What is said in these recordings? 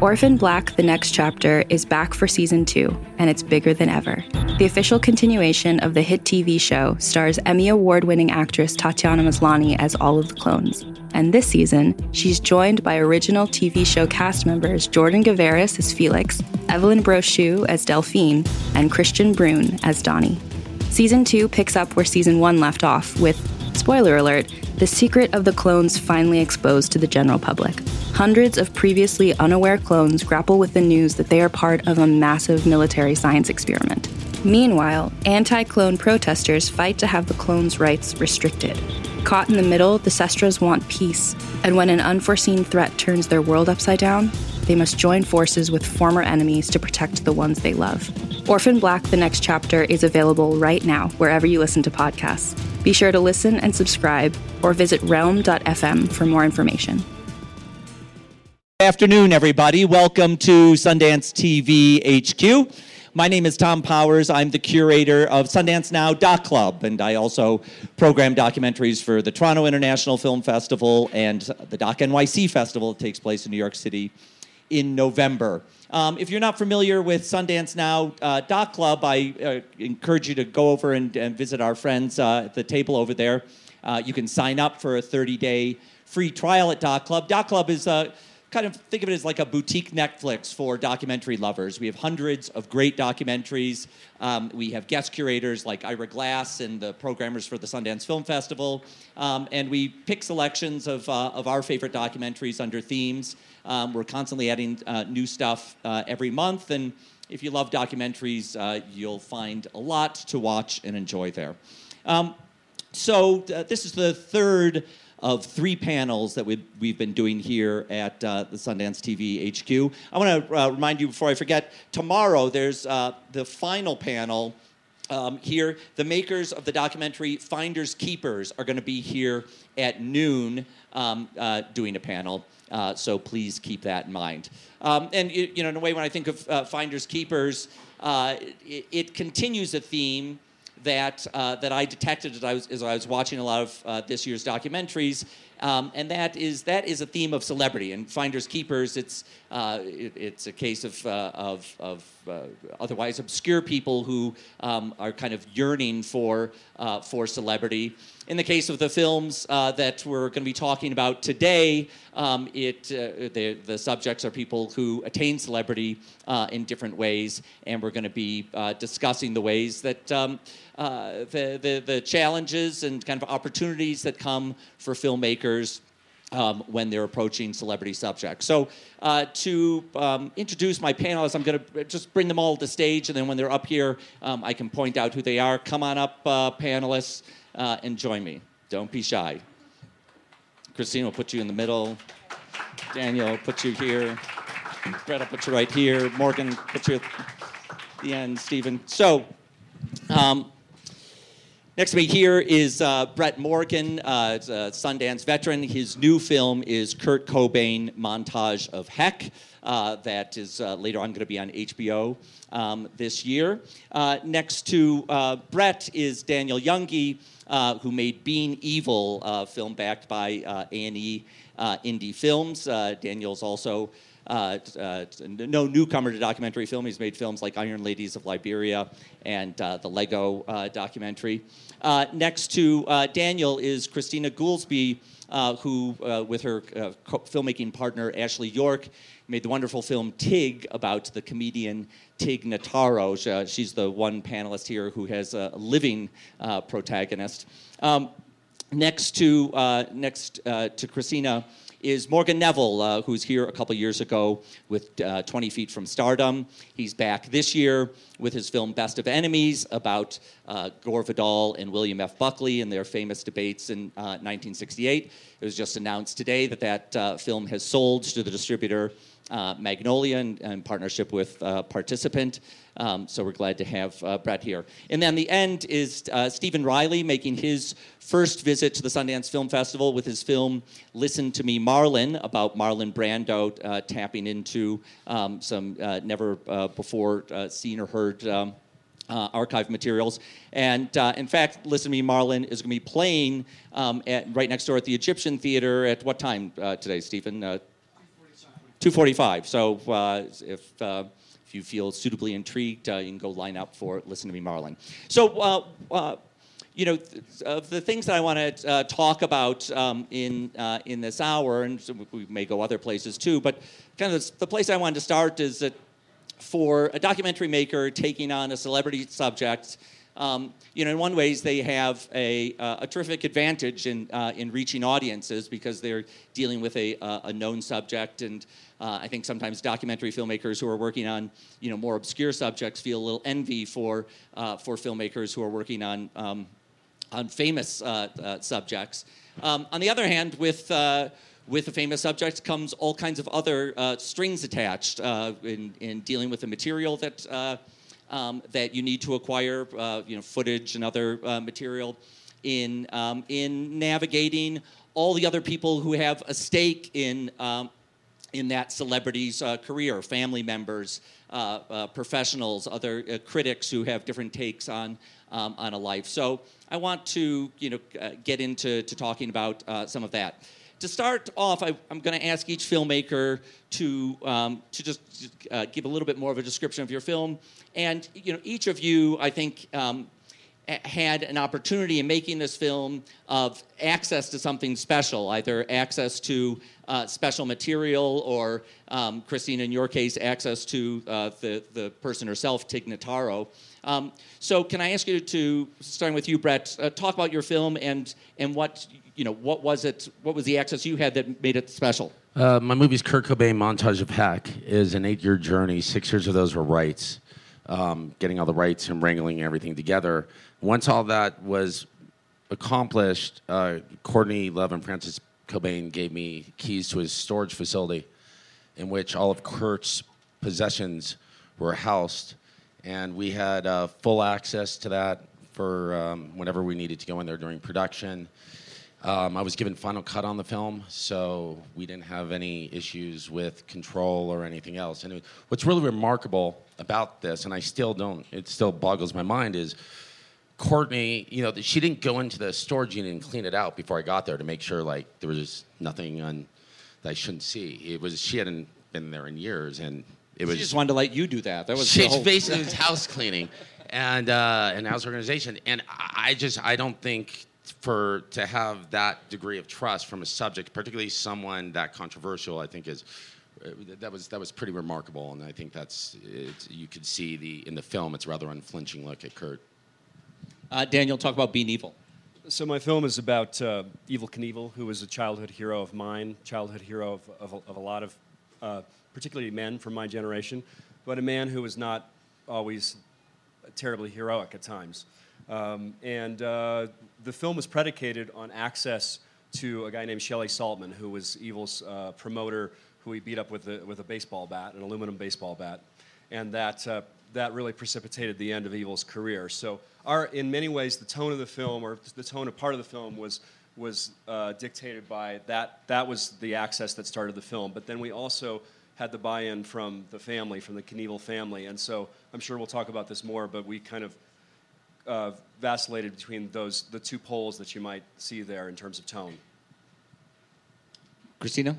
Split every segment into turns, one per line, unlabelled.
Orphan Black The Next Chapter is back for season two, and it's bigger than ever. The official continuation of the hit TV show stars Emmy Award winning actress Tatiana Maslany as all of the clones. And this season, she's joined by original TV show cast members Jordan Gavaris as Felix, Evelyn Brochu as Delphine, and Kristian Bruun as Donnie. Season 2 picks up where season 1 left off, with, spoiler alert, the secret of the clones finally exposed to the general public. Hundreds of previously unaware clones grapple with the news that they are part of a massive military science experiment. Meanwhile, anti clone protesters fight to have the clones' rights restricted. Caught in the middle, the Sestras want peace, and when an unforeseen threat turns their world upside down, they must join forces with former enemies to protect the ones they love. Orphan Black The Next Chapter is available right now wherever you listen to podcasts. Be sure to listen and subscribe or visit realm.fm for more information.
afternoon, everybody. Welcome to Sundance TV HQ. My name is Tom Powers. I'm the curator of Sundance Now Doc Club, and I also program documentaries for the Toronto International Film Festival and the Doc NYC Festival that takes place in New York City in November. Um, if you're not familiar with Sundance Now uh, Doc Club, I uh, encourage you to go over and, and visit our friends uh, at the table over there. Uh, you can sign up for a 30 day free trial at Doc Club. Doc Club is uh, kind of think of it as like a boutique Netflix for documentary lovers. We have hundreds of great documentaries. Um, we have guest curators like Ira Glass and the programmers for the Sundance Film Festival. Um, and we pick selections of, uh, of our favorite documentaries under themes. Um, we're constantly adding uh, new stuff uh, every month. And if you love documentaries, uh, you'll find a lot to watch and enjoy there. Um, so, uh, this is the third of three panels that we've, we've been doing here at uh, the Sundance TV HQ. I want to uh, remind you before I forget tomorrow there's uh, the final panel. Um, here, the makers of the documentary Finders Keepers are going to be here at noon um, uh, doing a panel. Uh, so please keep that in mind. Um, and it, you know, in a way, when I think of uh, Finders Keepers, it, it continues a theme that uh, that I detected as I was as I was watching a lot of uh, this year's documentaries, um, and that is that is a theme of celebrity and finders keepers. It's uh, it, it's a case of uh, of, of uh, otherwise obscure people who um, are kind of yearning for uh, for celebrity. In the case of the films that we're going to be talking about today, um, it the the subjects are people who attain celebrity in different ways, and we're going to be discussing the ways that. Um, uh, the, the, the challenges and kind of opportunities that come for filmmakers um, when they're approaching celebrity subjects. So, uh, to um, introduce my panelists, I'm going to just bring them all to stage, and then when they're up here, um, I can point out who they are. Come on up, uh, panelists, uh, and join me. Don't be shy. Christine will put you in the middle. Daniel will put you here. Will put you right here. Morgan put you at the end. Stevan. So, um, Next to me here is uh, Brett Morgen, uh, a Sundance veteran. His new film is Kurt Cobain Montage of Heck. Uh, that is uh, later on going to be on HBO um, this year. Uh, next to uh, Brett is Daniel Junge, who made Being Evel, film backed by A&E Indie Films. Daniel's also uh, uh, no newcomer to documentary film. He's made films like Iron Ladies of Liberia and uh, the Lego uh, documentary. Uh, next to Daniel is Kristina Goolsby, who, with her filmmaking partner Ashley York, made the wonderful film Tig about the comedian Tig Notaro. she's the one panelist here who has a living protagonist. Um, next to next to Kristina is Morgan Neville, uh, who's here a couple years ago with uh, 20 Feet from Stardom. He's back this year with his film Best of Enemies about uh, Gore Vidal and William F. Buckley and their famous debates in 1968. Uh, it was just announced today that that uh, film has sold to the distributor uh, Magnolia in, in, partnership with uh, Participant. Um, so we're glad to have uh, Brett here. And then the end is uh, Stevan Riley making his first visit to the Sundance Film Festival with his film Listen to Me Marlon about Marlon Brando uh, tapping into um, some uh, never before seen or heard. Um, uh, archive materials. And uh, in fact, Listen to Me Marlon is going to be playing um, at, right next door at the Egyptian Theater at what time uh, today, Stevan? 2:45. So uh, if uh, if you feel suitably intrigued, uh, you can go line up for Listen to Me, Marlon. So, uh, uh, you know, th- of the things that I want to talk about um, in in this hour, and we may go other places too, but kind of the place I wanted to start is that for a documentary maker taking on a celebrity subject. Um, you know, in one ways, they have a, uh, a terrific advantage in, uh, in reaching audiences because they're dealing with a, uh, a known subject. And uh, I think sometimes documentary filmmakers who are working on, you know, more obscure subjects feel a little envy for, uh, for filmmakers who are working on, um, on famous uh, subjects. Um, on the other hand, with with a famous subject comes all kinds of other strings attached in, in dealing with the material that um, that you need to acquire, uh, you know, footage and other uh, material, in um, in navigating all the other people who have a stake in um, in that celebrity's uh, career, family members, uh, uh, professionals, other uh, critics who have different takes on um, on a life. So I want to you know get into to talking about some of that. To start off, I, am going to ask each filmmaker to um, to just give a little bit more of a description of your film and you know, each of you, I think, um, had an opportunity in making this film of access to something special, either access to uh, special material or, um, Christine, in your case, access to uh, the, the person herself, Tig Notaro. Um, so can I ask you to, starting with you, Brett, uh, talk about your film and, and what, you know, what was it, what was the access you had that made it special?
Uh, my movie's Kurt Cobain Montage of Heck is an eight-year journey. Six years of those were rights um, getting all the rights and wrangling everything together. Once all that was accomplished, uh, Courtney Love and Frances Cobain gave me keys to his storage facility in which all of Kurt's possessions were housed. And we had uh, full access to that for um, whenever we needed to go in there during production. Um, I was given final cut on the film, so we didn't have any issues with control or anything else. And it, what's really remarkable about this, and I still don't, it still boggles my mind, is Courtney, you know, she didn't go into the storage unit and clean it out before I got there to make sure like there was nothing on that I shouldn't see. It was she hadn't been there in years, and it was.
She just wanted to let you do that. That was
she whole... basically was house cleaning and uh, and house organization, and I just I don't think for to have that degree of trust from a subject, particularly someone that controversial, I think is uh, that was that was pretty remarkable, and I think that's you could see the in the film. It's a rather unflinching look at Kurt.
Uh, Daniel, talk about Being Evel.
So my film is about uh, Evel Knievel, who was a childhood hero of mine, childhood hero of, of, of a lot of, uh, particularly men from my generation, but a man who was not always terribly heroic at times. Um, and uh, the film was predicated on access to a guy named Shelley Saltman, who was Evel's uh, promoter, who he beat up with a, with a baseball bat, an aluminum baseball bat. And that, uh, that really precipitated the end of Evel's career. So, our, in many ways, the tone of the film, or the tone of part of the film, was, was uh, dictated by that. That was the access that started the film. But then we also had the buy in from the family, from the Knievel family. And so, I'm sure we'll talk about this more, but we kind of uh, vacillated between those the two poles that you might see there in terms of tone.
Kristina.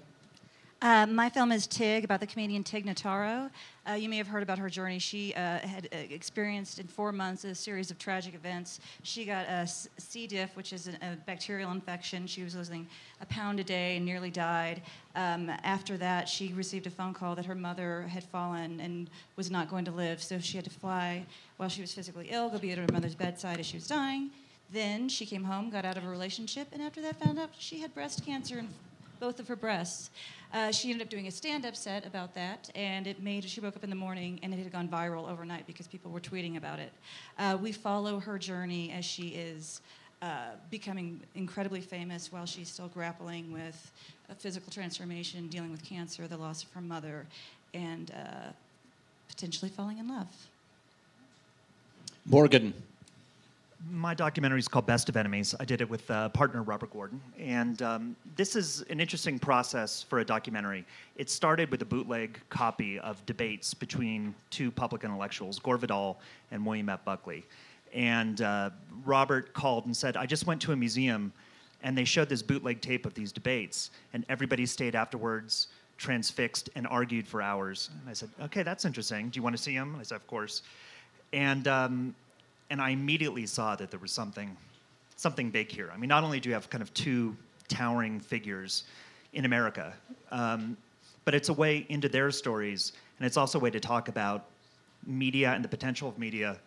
Uh, my film is Tig, about the comedian Tig Notaro. Uh, you may have heard about her journey. She uh, had uh, experienced in four months a series of tragic events. She got a C. diff, which is a, bacterial infection. She was losing a pound a day and nearly died. Um, after that, she received a phone call that her mother had fallen and was not going to live, so she had to fly while she was physically ill, go be at her mother's bedside as she was dying. Then she came home, got out of a relationship, and after that, found out she had breast cancer in both of her breasts. Uh, she ended up doing a stand-up set about that, and it made. She woke up in the morning, and it had gone viral overnight because people were tweeting about it. Uh, we follow her journey as she is uh, becoming incredibly famous while she's still grappling with a physical transformation, dealing with cancer, the loss of her mother, and uh, potentially falling in love.
Morgan
my documentary is called Best of Enemies. I did it with uh, partner Robert Gordon. And um, this is an interesting process for a documentary. It started with a bootleg copy of debates between two public intellectuals, Gore Vidal and William F. Buckley. And uh, Robert called and said, I just went to a museum and they showed this bootleg tape of these debates. And everybody stayed afterwards transfixed and argued for hours. And I said, okay, that's interesting. Do you want to see him? I said, of course. And um, and I immediately saw that there was something something big here. I mean, not only do you have kind of two towering figures in America, um, but it's a way into their stories, and it's also a way to talk about media and the potential of media,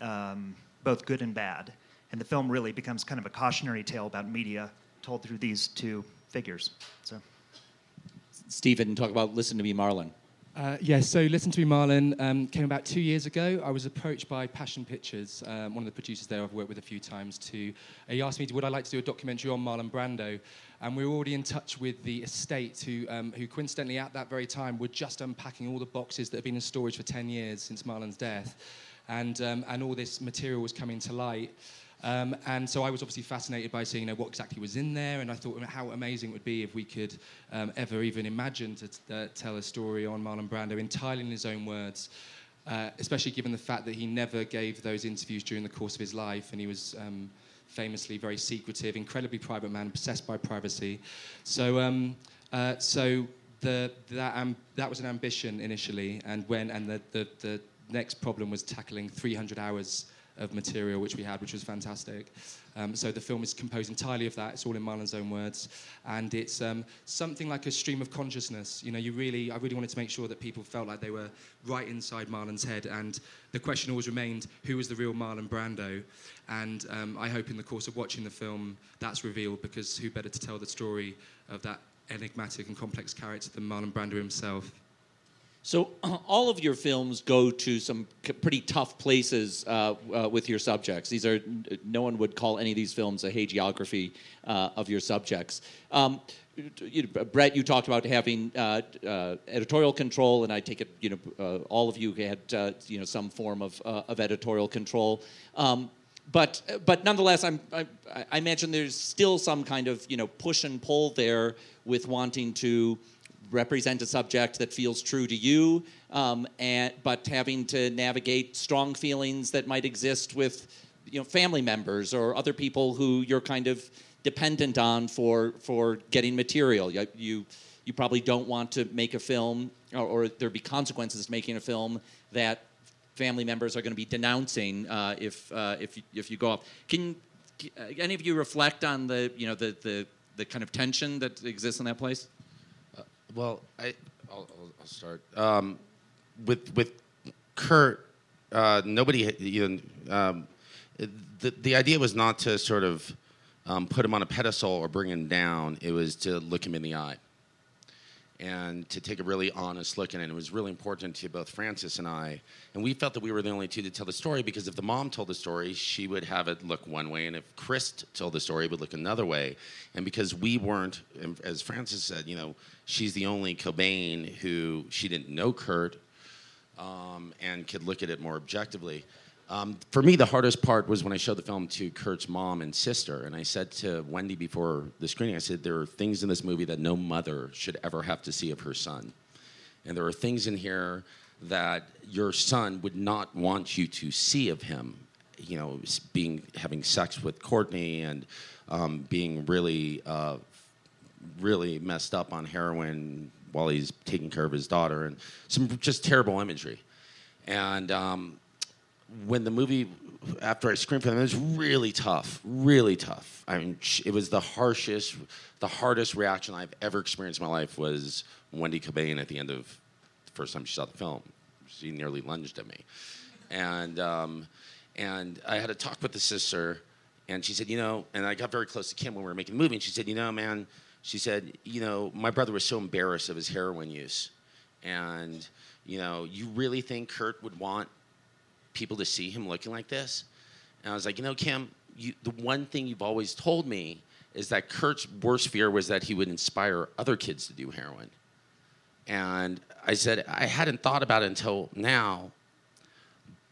um, both good and bad. And the film really becomes kind of a cautionary tale about media told through these two figures. So,
Stevan, talk about Listen to Me, Marlon.
Uh, yes, so Listen to Me Marlon um, came about two years ago. I was approached by Passion Pictures, um, one of the producers there I've worked with a few times, to uh, he asked me, would I like to do a documentary on Marlon Brando? And we were already in touch with the estate, who, um, who coincidentally at that very time were just unpacking all the boxes that had been in storage for 10 years since Marlon's death. And, um, and all this material was coming to light. Um, and so I was obviously fascinated by seeing you know, what exactly was in there, and I thought how amazing it would be if we could um, ever even imagine to uh, tell a story on Marlon Brando entirely in his own words, uh, especially given the fact that he never gave those interviews during the course of his life, and he was um, famously very secretive, incredibly private man, obsessed by privacy. So, um, uh, so the, that, um, that was an ambition initially, and when and the, the, the next problem was tackling 300 hours of material which we had, which was fantastic. Um, so the film is composed entirely of that. It's all in Marlon's own words, and it's um, something like a stream of consciousness. You know, you really, I really wanted to make sure that people felt like they were right inside Marlon's head, and the question always remained, who was the real Marlon Brando? And um, I hope in the course of watching the film, that's revealed because who better to tell the story of that enigmatic and complex character than Marlon Brando himself?
So all of your films go to some pretty tough places uh, uh, with your subjects. These are no one would call any of these films a hagiography uh, of your subjects. Um, you Brett, you talked about having uh, uh, editorial control, and I take it you know uh, all of you had you know some form of of editorial control. Um, but but nonetheless, I'm, I, I imagine there's still some kind of you know push and pull there with wanting to represent a subject that feels true to you, um, and, but having to navigate strong feelings that might exist with you know, family members or other people who you're kind of dependent on for, for getting material. You, you, you probably don't want to make a film, or, or there be consequences to making a film that family members are going to be denouncing uh, if, uh, if, you, if you go off. Can any of you reflect on the, you know, the, the, the kind of tension that exists in that place?
Well, I, I'll, I'll start um, with with Kurt. Uh, nobody, you know, um, the the idea was not to sort of um, put him on a pedestal or bring him down. It was to look him in the eye and to take a really honest look at it. And it was really important to both Frances and I. And we felt that we were the only two to tell the story because if the mom told the story, she would have it look one way, and if Chris told the story, it would look another way. And because we weren't, as Frances said, you know, she's the only Cobain who she didn't know Kurt um, and could look at it more objectively. Um, for me, the hardest part was when I showed the film to Kurt's mom and sister, and I said to Wendy before the screening, I said, There are things in this movie that no mother should ever have to see of her son. And there are things in here that your son would not want you to see of him. You know, being having sex with Courtney and um, being really, uh, really messed up on heroin while he's taking care of his daughter, and some just terrible imagery. And um, when the movie after I screamed for them, it was really tough, really tough. I mean, it was the harshest, the hardest reaction I've ever experienced in my life was Wendy Cobain at the end of the first time she saw the film. She nearly lunged at me, and um, and I had a talk with the sister, and she said, you know, and I got very close to Kim when we were making the movie, and she said, you know, man, she said, you know, my brother was so embarrassed of his heroin use, and you know, you really think Kurt would want people to see him looking like this. And I was like, you know, Kim, you, the one thing you've always told me is that Kurt's worst fear was that he would inspire other kids to do heroin. And I said, I hadn't thought about it until now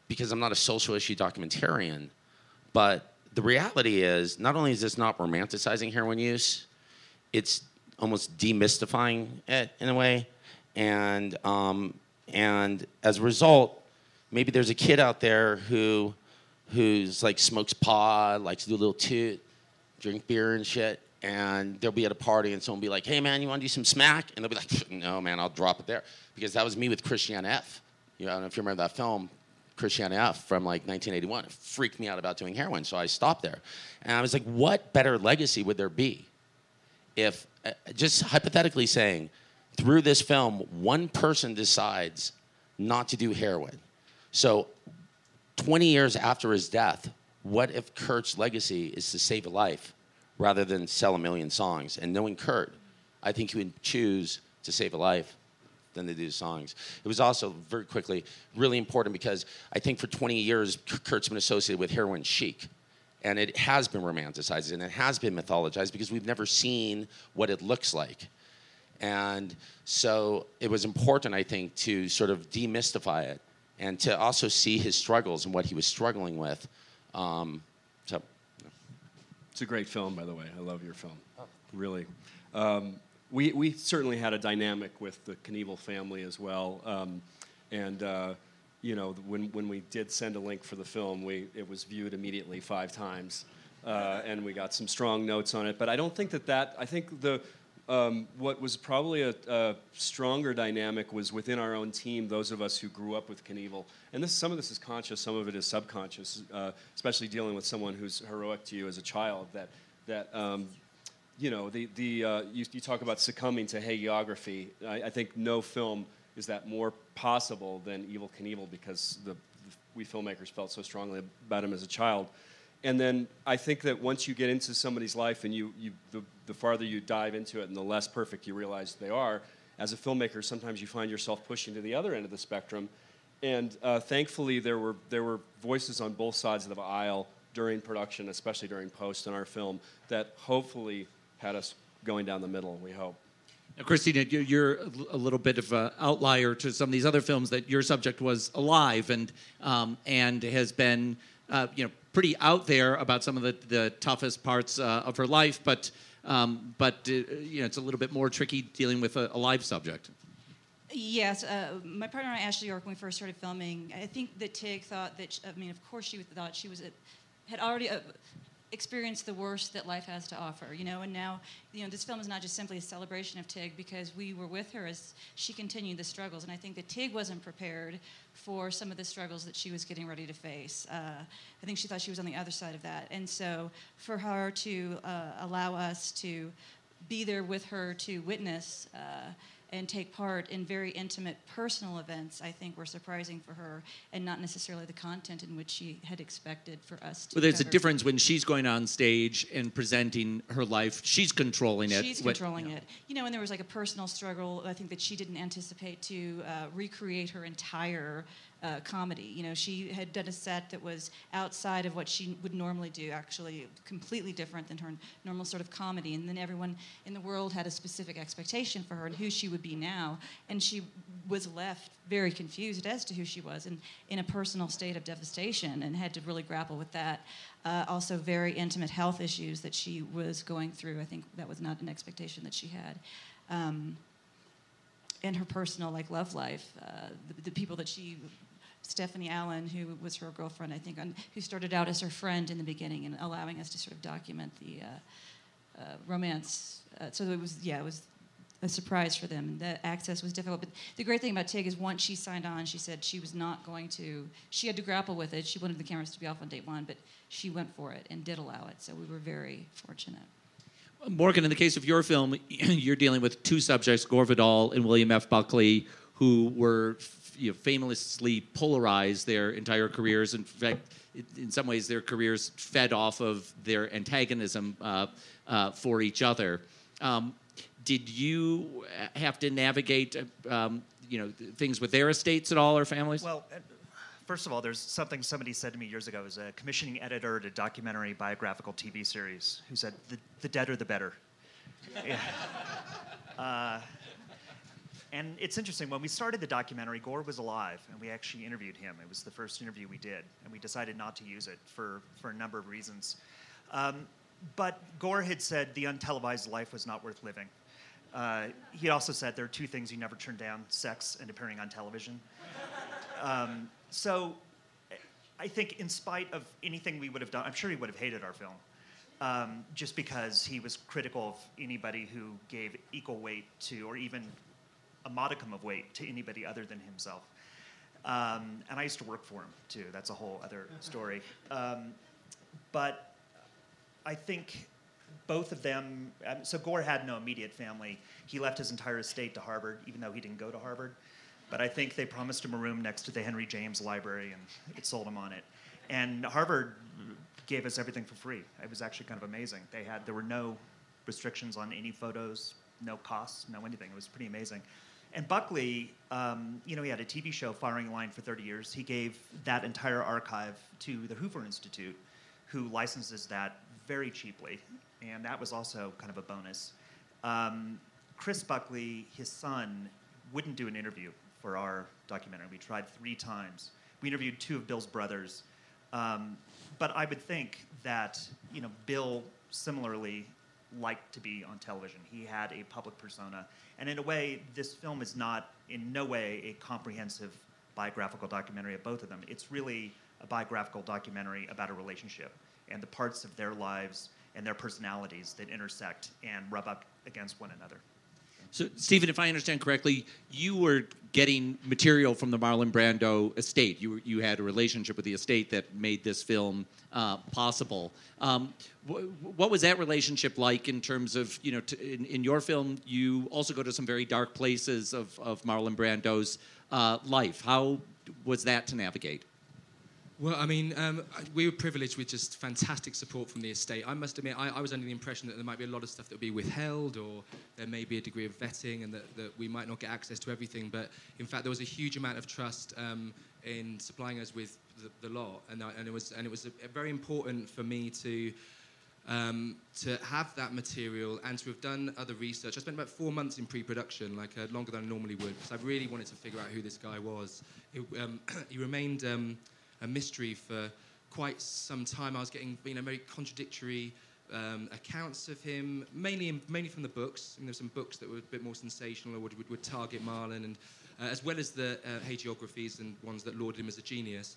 because I'm not a social issue documentarian. But the reality is, not only is this not romanticizing heroin use, it's almost demystifying it in a way. And, um, and as a result, maybe there's a kid out there who who's like smokes pot, likes to do a little toot, drink beer and shit, and they'll be at a party and someone will be like, hey man, you want to do some smack? And they'll be like, no man, I'll drop it there. Because that was me with Christiane F. You know, I don't know if you remember that film, Christiane F. from like 1981. It freaked me out about doing heroin, so I stopped there. And I was like, what better legacy would there be if, uh, just hypothetically saying, through this film, one person decides not to do heroin. So 20 years after his death, what if Kurt's legacy is to save a life rather than sell a million songs? And knowing Kurt, I think he would choose to save a life than to do songs. It was also, very quickly, really important because I think for 20 years, Kurt's been associated with heroin chic. And it has been romanticized and it has been mythologized because we've never seen what it looks like. And so it was important, I think, to sort of demystify it and to also see his struggles and what he was struggling with. Um, so,
It's a great film, by the way. I love your film. Really. Um, we, we certainly had a dynamic with the Knievel family as well. Um, and, uh, you know, when, when we did send a link for the film, we, it was viewed immediately five times. Uh, and we got some strong notes on it. But I don't think that that, I think the, um, what was probably a, a, stronger dynamic was within our own team, those of us who grew up with Knievel. And this, some of this is conscious, some of it is subconscious, uh, especially dealing with someone who's heroic to you as a child. That, that um, you know, the, the, uh, you, you, talk about succumbing to hagiography. I, I, think no film is that more possible than Evel Knievel because the, the, we filmmakers felt so strongly about him as a child. And then I think that once you get into somebody's life and you, you the, the farther you dive into it and the less perfect you realize they are, as a filmmaker, sometimes you find yourself pushing to the other end of the spectrum. And uh, thankfully, there were, there were voices on both sides of the aisle during production, especially during post in our film, that hopefully had us going down the middle, we hope.
Now, Kristina, you're a little bit of an outlier to some of these other films that your subject was alive and, um, and has been uh, you know, pretty out there about some of the, the toughest parts uh, of her life, but, um, but uh, you know, it's a little bit more tricky dealing with a, a live subject.
Yes, uh, my partner and I, Ashley York, when we first started filming, I think that Tig thought that, she, I mean, of course she thought she was, a, had already uh, experienced the worst that life has to offer, you know, and now, you know, this film is not just simply a celebration of Tig because we were with her as she continued the struggles, and I think that Tig wasn't prepared for some of the struggles that she was getting ready to face. Uh, I think she thought she was on the other side of that, and so for her to uh, allow us to be there with her to witness uh, and take part in very intimate personal events, I think were surprising for her and not necessarily the content in which she had expected for us to.
Well, there's a difference when she's going on stage and presenting her life. She's controlling it.
She's controlling what, it. You know, and there was like a personal struggle, I think, that she didn't anticipate to uh, recreate her entire uh, comedy. You know, she had done a set that was outside of what she would normally do, actually completely different than her normal sort of comedy. And then everyone in the world had a specific expectation for her and who she would be now. And she was left very confused as to who she was and in a personal state of devastation and had to really grapple with that. Uh, also, very intimate health issues that she was going through. I think that was not an expectation that she had. Um, in her personal like love life, uh, the, the, people that she Stephanie Allynne, who was her girlfriend, I think, on, who started out as her friend in the beginning and allowing us to sort of document the uh, uh, romance. Uh, so it was, yeah, it was a surprise for them. The access was difficult. But the great thing about Tig is once she signed on, she said she was not going to, she had to grapple with it. She wanted the cameras to be off on date one, but she went for it and did allow it. So we were very fortunate.
Morgan, in the case of your film, you're dealing with two subjects, Gore Vidal and William F. Buckley, who were you know, famously polarized their entire careers. In fact, in some ways, their careers fed off of their antagonism uh, uh, for each other. Um, did you have to navigate, um, you know, things with their estates at all or families?
Well, uh, first of all, there's something somebody said to me years ago as a commissioning editor at a documentary biographical TV series who said, the, the deader, the better. yeah. Uh, and it's interesting, when we started the documentary, Gore was alive, and we actually interviewed him. It was the first interview we did, and we decided not to use it for, for a number of reasons. Um, but Gore had said the untelevised life was not worth living. Uh, he also said there are two things you never turn down sex and appearing on television. Um, so I think, in spite of anything we would have done, I'm sure he would have hated our film. um, just because he was critical of anybody who gave equal weight to, or even a modicum of weight to anybody other than himself. Um, and I used to work for him too. That's a whole other story. Um, but I think both of them. Um, so Gore had no immediate family. He left his entire estate to Harvard, even though he didn't go to Harvard. But I think they promised him a room next to the Henry James Library, and it sold him on it. And Harvard gave us everything for free. It was actually kind of amazing. They had there were no restrictions on any photos, no costs, no anything. It was pretty amazing. And Buckley, um, you know, he had a TV show, Firing Line, for 30 years. He gave that entire archive to the Hoover Institute, who licenses that very cheaply, and that was also kind of a bonus. Um, Chris Buckley, his son, wouldn't do an interview for our documentary. We tried three times. We interviewed two of Bill's brothers, um, but I would think that you know Bill similarly liked to be on television. He had a public persona, and in a way, this film is not in no way a comprehensive biographical documentary of both of them. It's really a biographical documentary about a relationship and the parts of their lives and their personalities that intersect and rub up against one another.
So, Stevan, if I understand correctly, you were getting material from the Marlon Brando estate. You, you had a relationship with the estate that made this film uh, possible. Um, wh- what was that relationship like in terms of, you know, t- in, in, your film, you also go to some very dark places of, of Marlon Brando's uh, life. How was that to navigate?
Well, I mean, um, we were privileged with just fantastic support from the estate. I must admit, I, I, was under the impression that there might be a lot of stuff that would be withheld, or there may be a degree of vetting, and that, that we might not get access to everything. But in fact, there was a huge amount of trust um, in supplying us with the, the lot, and, and, it was and it was a, a very important for me to. Um, to have that material and to have done other research. I spent about four months in pre-production, like uh, longer than I normally would, because I really wanted to figure out who this guy was. It, um, he remained um, a mystery for quite some time. I was getting you know very contradictory um, accounts of him, mainly in, mainly from the books. And there's some books that were a bit more sensational or would, would, would target Marlon, and uh, as well as the uh, hagiographies and ones that lauded him as a genius.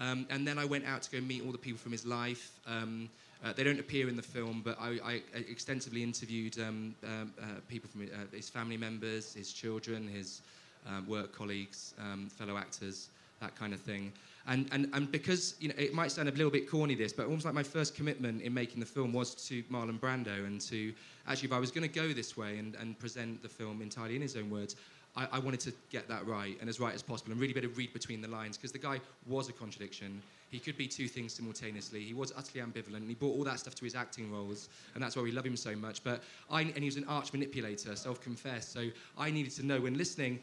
Um, and then I went out to go meet all the people from his life. Um, uh, they don't appear in the film, but I, I extensively interviewed um, um uh, people from uh, his family members, his children, his um, work colleagues, fellow actors, that kind of thing. And, and, and because, you know, it might sound a little bit corny this, but almost like my first commitment in making the film was to Marlon Brando and to, actually, if I was going to go this way and, and present the film entirely in his own words, I, I wanted to get that right and as right as possible and really be able to read between the lines because the guy was a contradiction. He could be two things simultaneously. He was utterly ambivalent. And he brought all that stuff to his acting roles, and that's why we love him so much. But I, and he was an arch manipulator, self-confessed. So I needed to know when listening.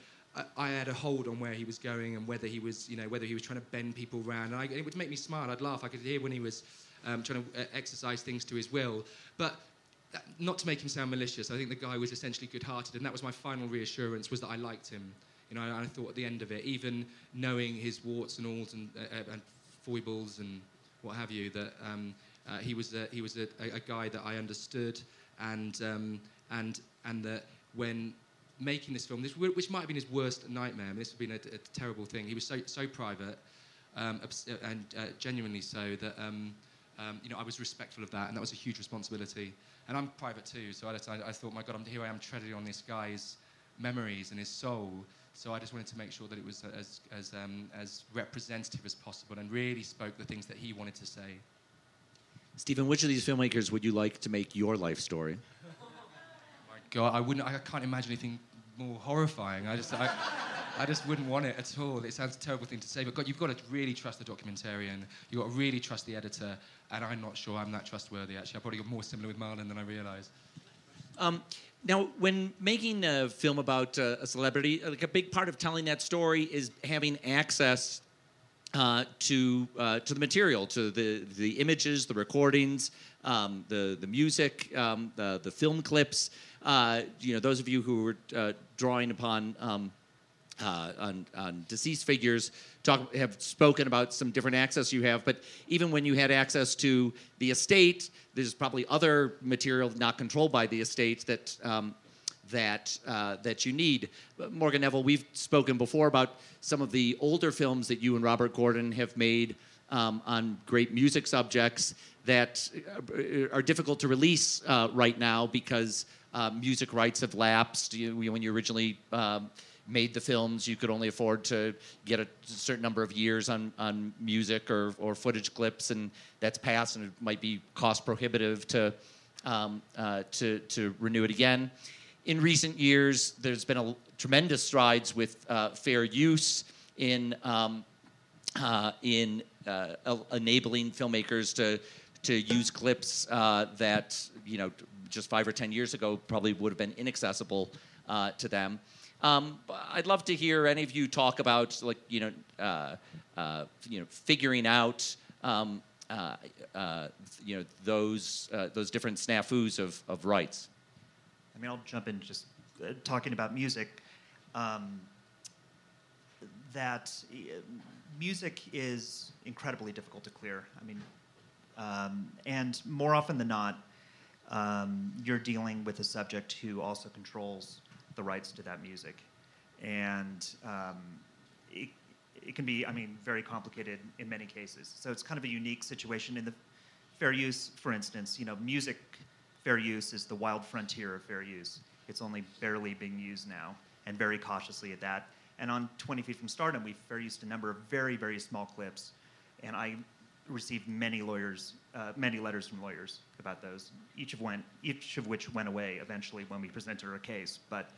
I, had a hold on where he was going and whether he was, you know, whether he was trying to bend people around. And I, it would make me smile. I'd laugh. I could hear when he was um, trying to uh, exercise things to his will. But that, not to make him sound malicious, I think the guy was essentially good-hearted, and that was my final reassurance was that I liked him. You know, I, I thought at the end of it, even knowing his warts and alls and, uh, uh and foibles and what have you, that um, uh, he was a, he was a, a, guy that I understood, and um, and and that when making this film, this, which might have been his worst nightmare. I mean, this would have been a, a terrible thing. He was so so private um, and uh, genuinely so that um, um, you know I was respectful of that, and that was a huge responsibility. And I'm private too, so I, I, I thought, my God, I'm, here I am treading on this guy's memories and his soul. So I just wanted to make sure that it was as as um, as representative as possible and really spoke the things that he wanted to say.
Stevan, which of these filmmakers would you like to make your life story?
God, I wouldn't. I can't imagine anything more horrifying. I just, I, I just wouldn't want it at all. It sounds a terrible thing to say, but God, you've got to really trust the documentarian. You've got to really trust the editor, and I'm not sure I'm that trustworthy. Actually, I probably got more similar with Marlon than I realised.
Um, now, when making a film about uh, a celebrity, like a big part of telling that story is having access uh, to uh, to the material, to the the images, the recordings, um, the the music, um, the the film clips uh, you know, those of you who were uh, drawing upon um, uh, on, on, deceased figures talk, have spoken about some different access you have. But even when you had access to the estate, there's probably other material not controlled by the estate that um, that uh, that you need. Morgan Neville, we've spoken before about some of the older films that you and Robert Gordon have made um, on great music subjects that uh, are difficult to release uh, right now because uh, music rights have lapsed. You, when you originally um, made the films, you could only afford to get a certain number of years on, on music or, or footage clips, and that's passed, and it might be cost prohibitive to, um, uh, to, to renew it again. In recent years, there's been a tremendous strides with uh, fair use in um, uh, in uh, enabling filmmakers to to use clips uh, that you know just five or ten years ago probably would have been inaccessible uh, to them. Um, I'd love to hear any of you talk about like you know uh, uh, you know figuring out um, uh, uh, you know those uh, those different snafus of, of rights.
I mean, I'll jump in just talking about music. Um, that music is incredibly difficult to clear. I mean, um, and more often than not, um, you're dealing with a subject who also controls the rights to that music. And um, it, it can be, I mean, very complicated in many cases. So it's kind of a unique situation. In the fair use, for instance, you know, music fair use is the wild frontier of fair use. It's only barely being used now, and very cautiously at that. And on 20 Feet from Stardom, we fair used a number of very, very small clips. And I received many lawyers, uh, many letters from lawyers about those. Each of went, each of which went away eventually when we presented our case. But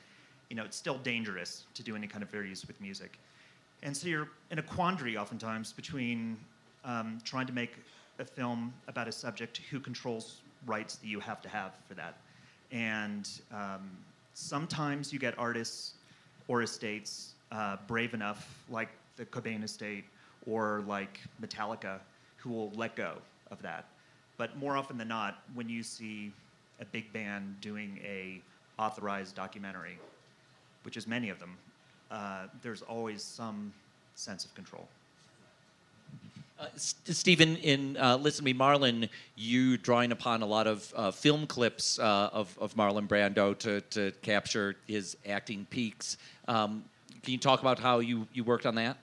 you know, it's still dangerous to do any kind of use with music. And so you're in a quandary oftentimes between um, trying to make a film about a subject who controls rights that you have to have for that. And um, sometimes you get artists or estates uh, brave enough, like the Cobain estate or like Metallica, who will let go of that. But more often than not, when you see a big band doing a authorized documentary, which is many of them, uh, there's always some sense of control.
Uh, Stevan, in uh, Listen to Me, Marlon, you drawing upon a lot of uh, film clips uh, of, of Marlon Brando to, to capture his acting peaks. Um, can you talk about how you, you worked on that?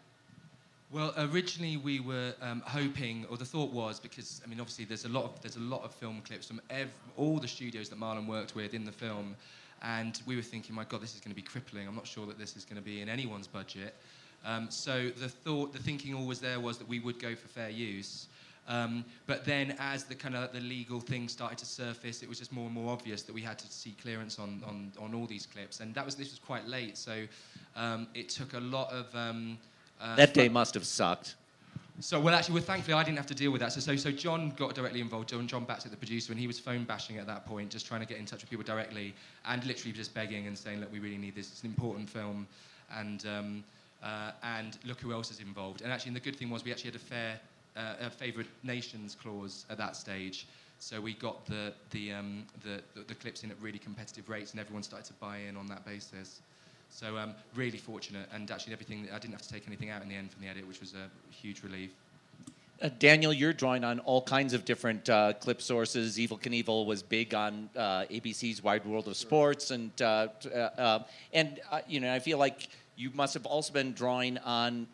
Well, originally we were um, hoping, or the thought was, because I mean, obviously there's a lot of there's a lot of film clips from ev- all the studios that Marlon worked with in the film, and we were thinking, my God, this is going to be crippling. I'm not sure that this is going to be in anyone's budget. Um, so the thought, the thinking always there was that we would go for fair use. Um, but then, as the kind of the legal things started to surface, it was just more and more obvious that we had to seek clearance on, on, on all these clips, and that was this was quite late. So um, it took a lot of.
Uh, that day must have sucked.
So well, actually, well, thankfully, I didn't have to deal with that. So, so, so John got directly involved. John, John Battsek, the producer, and he was phone bashing at that point, just trying to get in touch with people directly, and literally just begging and saying, "Look, we really need this. It's an important film, and um, uh, and look who else is involved." And actually, and the good thing was we actually had a fair, uh, a favourite nations clause at that stage. So we got the the, um, the, the the clips in at really competitive rates, and everyone started to buy in on that basis. So um, really fortunate, and actually everything I didn't have to take anything out in the end from the edit, which was a huge relief.
Uh, Daniel, you're drawing on all kinds of different uh, clip sources. Evel Knievel was big on uh, ABC's Wide World of Sports, and uh, uh, uh, and you know I feel like you must have also been drawing on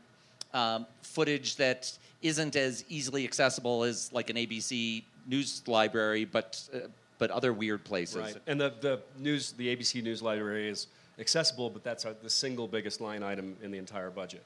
um, footage that isn't as easily accessible as like an ABC news library, but but other weird places.
Right, and the the news, the ABC news library is accessible, but that's our, the single biggest line item in the entire budget.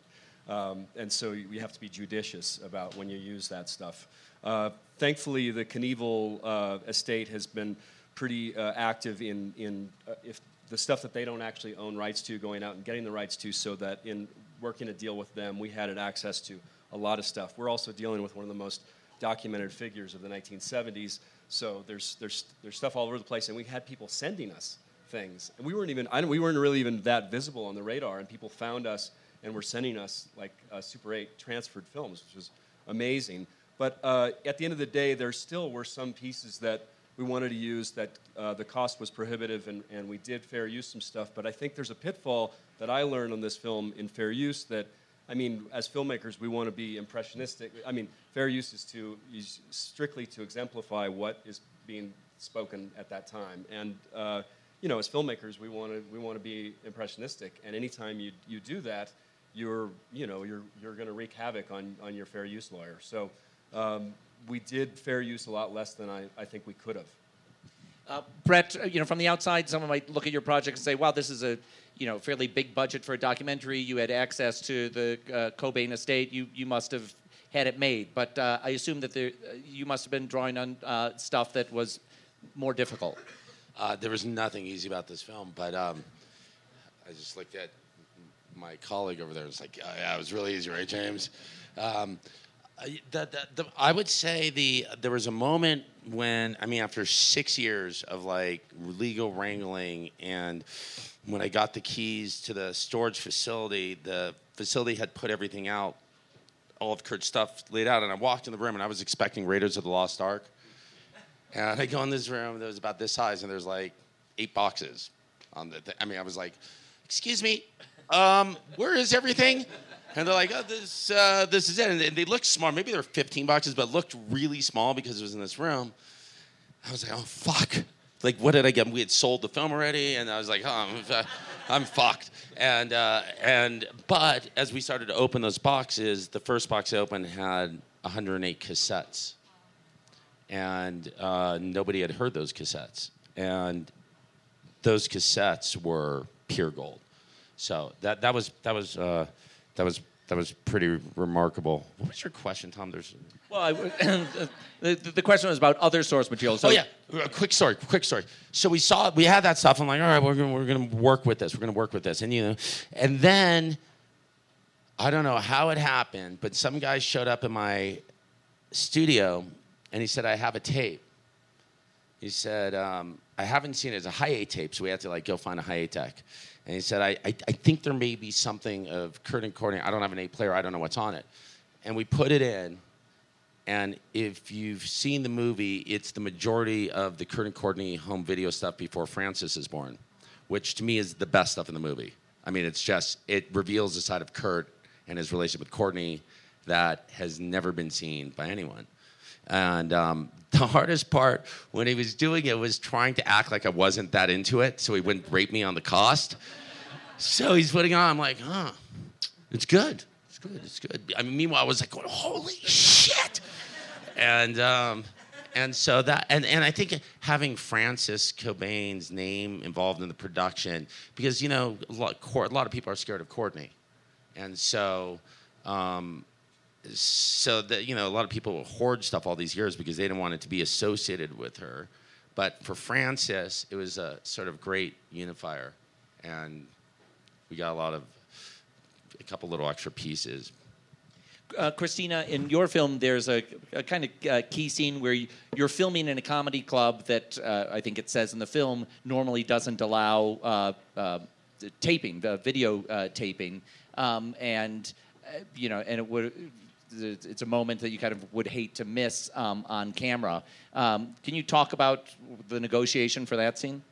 Um, and so you have to be judicious about when you use that stuff. Uh, thankfully, the Knievel uh, estate has been pretty uh, active in, in uh, if the stuff that they don't actually own rights to, going out and getting the rights to, so that in working a deal with them, we had access to a lot of stuff. We're also dealing with one of the most documented figures of the 1970s, so there's, there's, there's stuff all over the place, and we had people sending us things. And we weren't even, I, we weren't really even that visible on the radar, and people found us and were sending us like uh, Super 8 transferred films, which was amazing. But uh, at the end of the day, there still were some pieces that we wanted to use that uh, the cost was prohibitive, and, and we did fair use some stuff. But I think there's a pitfall that I learned on this film in fair use that, I mean, as filmmakers, we want to be impressionistic. I mean, fair use is to is strictly to exemplify what is being spoken at that time. And uh, you know, as filmmakers, we want to we want to be impressionistic, and anytime you you do that, you're you know you're you're going to wreak havoc on on your fair use lawyer. So um, we did fair use a lot less than I, I think we could have.
Uh, Brett, uh, you know, from the outside, someone might look at your project and say, "Wow, this is a you know fairly big budget for a documentary. You had access to the uh, Cobain estate. You you must have had it made." But uh, I assume that there, uh, you must have been drawing on uh, stuff that was more difficult.
Uh, there was nothing easy about this film, but um, I just looked at my colleague over there. It's like, oh, yeah, it was really easy, right, James? Um, I- the, the, the, I would say the there was a moment when I mean, after six years of like legal wrangling, and when I got the keys to the storage facility, the facility had put everything out, all of Kurt's stuff laid out, and I walked in the room, and I was expecting Raiders of the Lost Ark. And I go in this room that was about this size, and there's like eight boxes on the. Th- I mean, I was like, "Excuse me, um, where is everything?" And they're like, "Oh, this uh, this is it." And they, looked small. Maybe there were 15 boxes, but looked really small because it was in this room. I was like, "Oh fuck!" Like, what did I get? We had sold the film already, and I was like, "Oh, I'm, fu- I'm fucked." And uh, and but as we started to open those boxes, the first box I opened had 108 cassettes and uh, nobody had heard those cassettes. And those cassettes were pure gold. So that that was that was uh, that was that was pretty remarkable. What was your question, Tom? There's
Well, I, the, the question was about other source material. So
oh yeah, a quick story, quick story. So we saw we had that stuff. I'm like, all right, we're gonna we're gonna work with this. We're gonna work with this, and you know, and then I don't know how it happened, but some guy showed up in my studio, and he said, I have a tape. He said, um, I haven't seen it. It's a Hi8 tape, so we had to like go find a Hi8 tech. And he said, I, I, I think there may be something of Kurt and Courtney. I don't have an A player. I don't know what's on it. And we put it in. And if you've seen the movie, it's the majority of the Kurt and Courtney home video stuff before Frances is born, which to me is the best stuff in the movie. I mean, it's just, it reveals the side of Kurt and his relationship with Courtney that has never been seen by anyone. And um, the hardest part when he was doing it was trying to act like I wasn't that into it so he wouldn't rape me on the cost. So he's putting on. I'm like, huh, it's good. It's good. It's good. I mean, meanwhile, I was like, going, holy shit. And, um, and so that, and, and I think having Frances Cobain's name involved in the production, because, you know, a lot, a lot of people are scared of Courtney. And so, um, so that you know a lot of people hoard stuff all these years because they didn't want it to be associated with her. But for Frances it was a sort of great unifier. And we got a lot of a couple little extra pieces.
Uh, Kristina, in your film, there's a, a kind of uh, key scene where you, you're filming in a comedy club that uh, I think it says in the film normally doesn't allow uh, uh, the taping, the video uh, taping, um, and uh, you know, and it would. It's a moment that you kind of would hate to miss um, on camera. Um, can you talk about the negotiation for that scene?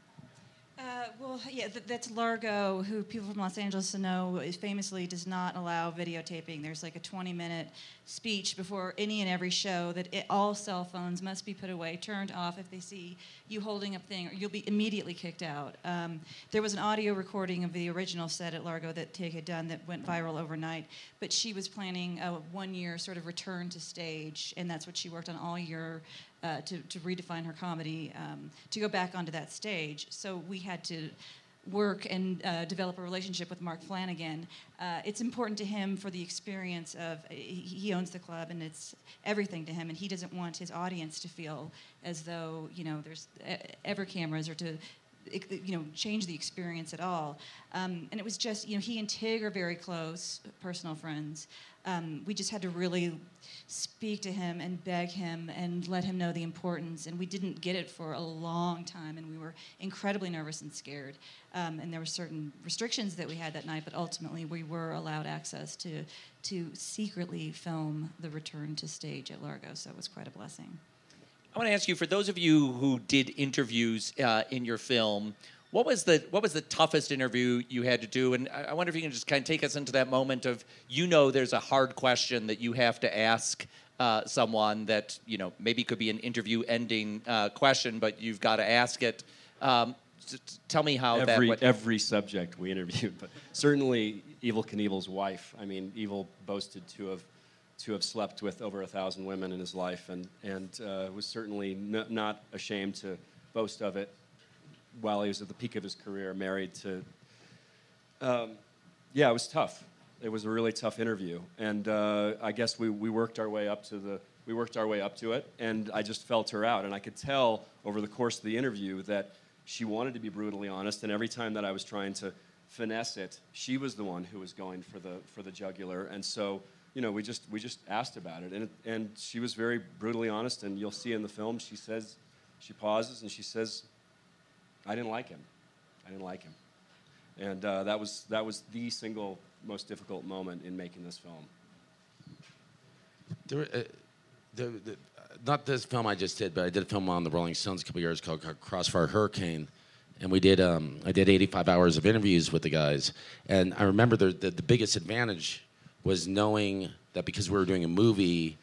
Uh, well, yeah, th- that's Largo, who people from Los Angeles know famously does not allow videotaping. There's like a 20 minute speech before any and every show that it, all cell phones must be put away, turned off if they see you holding up thing, or you'll be immediately kicked out. Um, there was an audio recording of the original set at Largo that Tig had done that went viral overnight, but she was planning a one year sort of return to stage, and that's what she worked on all year uh, to, to redefine her comedy, um, to go back onto that stage. So we had to work and uh, develop a relationship with Mark Flanagan. Uh, it's important to him for the experience of he he owns the club and it's everything to him, and he doesn't want his audience to feel as though you know there's e- ever cameras or to you know change the experience at all. Um, and it was just you know he and Tig are very close, personal friends. Um, we just had to really speak to him and beg him and let him know the importance. And we didn't get it for a long time, and we were incredibly nervous and scared. Um, and there were certain restrictions that we had that night, but ultimately we were allowed access to to secretly film the return to stage at Largo. So it was quite a blessing.
I want to ask you, for those of you who did interviews uh, in your film, what was the what was the toughest interview you had to do? And I I wonder if you can just kind of take us into that moment of you know there's a hard question that you have to ask uh, someone that you know maybe could be an interview ending uh, question, but you've got to ask it. Um, s- s- tell me how that
every
went.
every subject we interviewed, but certainly Evel Knievel's wife. I mean, Evel boasted to have to have slept with over a thousand women in his life, and and uh, was certainly n- not ashamed to boast of it while he was at the peak of his career, married to. Um, yeah, it was tough. It was a really tough interview, and uh, I guess we, we worked our way up to the we worked our way up to it, and I just felt her out, and I could tell over the course of the interview that she wanted to be brutally honest, and every time that I was trying to finesse it, she was the one who was going for the for the jugular, and so you know we just we just asked about it, and and she was very brutally honest, and you'll see in the film she says she pauses and she says, I didn't like him, I didn't like him, and uh, that was that was the single most difficult moment in making this film.
There, uh, the, the, not this film I just did, but I did a film on the Rolling Stones a couple years ago called Crossfire Hurricane, and we did um, I did 85 hours of interviews with the guys, and I remember the, the, the biggest advantage was knowing that because we were doing a movie,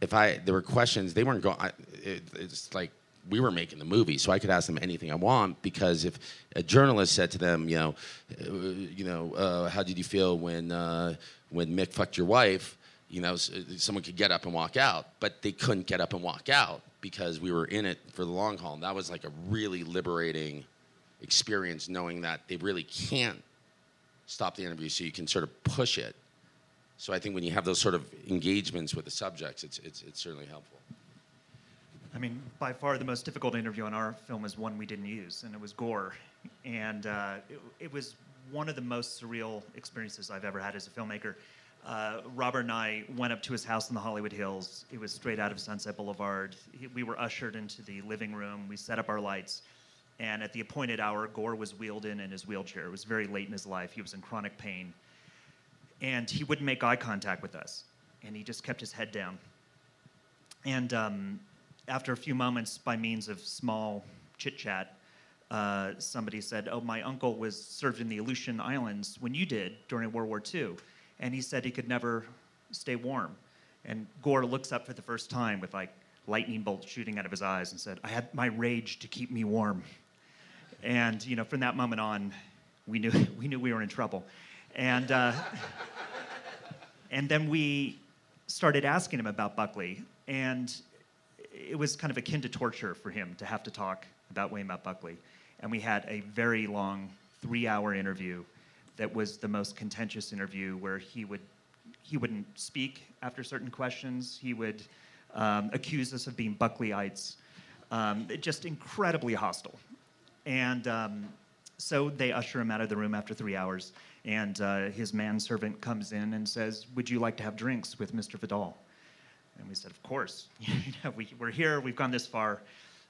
if I there were questions they weren't going. It, it's like we were making the movie, so I could ask them anything I want. Because if a journalist said to them, you know, uh, you know, uh, how did you feel when uh, when Mick fucked your wife? You know, someone could get up and walk out, but they couldn't get up and walk out because we were in it for the long haul. And that was like a really liberating experience, knowing that they really can't stop the interview, so you can sort of push it. So I think when you have those sort of engagements with the subjects, it's it's, it's certainly helpful.
I mean, by far the most difficult interview on our film is one we didn't use, and it was Gore. And uh, it, it was one of the most surreal experiences I've ever had as a filmmaker. Uh, Robert and I went up to his house in the Hollywood Hills. It was straight out of Sunset Boulevard. He, we were ushered into the living room. We set up our lights. And at the appointed hour, Gore was wheeled in in his wheelchair. It was very late in his life. He was in chronic pain. And he wouldn't make eye contact with us. And he just kept his head down. And um, after a few moments, by means of small chit chat, uh, somebody said, Oh, my uncle was served in the Aleutian Islands when you did during World War II. And he said he could never stay warm. And Gore looks up for the first time with like lightning bolts shooting out of his eyes and said, I had my rage to keep me warm. And, you know, from that moment on, we knew we, knew we were in trouble. And, uh, and then we started asking him about Buckley. And it was kind of akin to torture for him to have to talk about Waymat Buckley. And we had a very long three hour interview that was the most contentious interview where he would he wouldn't speak after certain questions. He would um, accuse us of being Buckleyites. Um, just incredibly hostile. And um, so they usher him out of the room after three hours. And uh, his manservant comes in and says, Would you like to have drinks with Mr. Vidal? And we said, Of course. We, we're here, we've gone this far.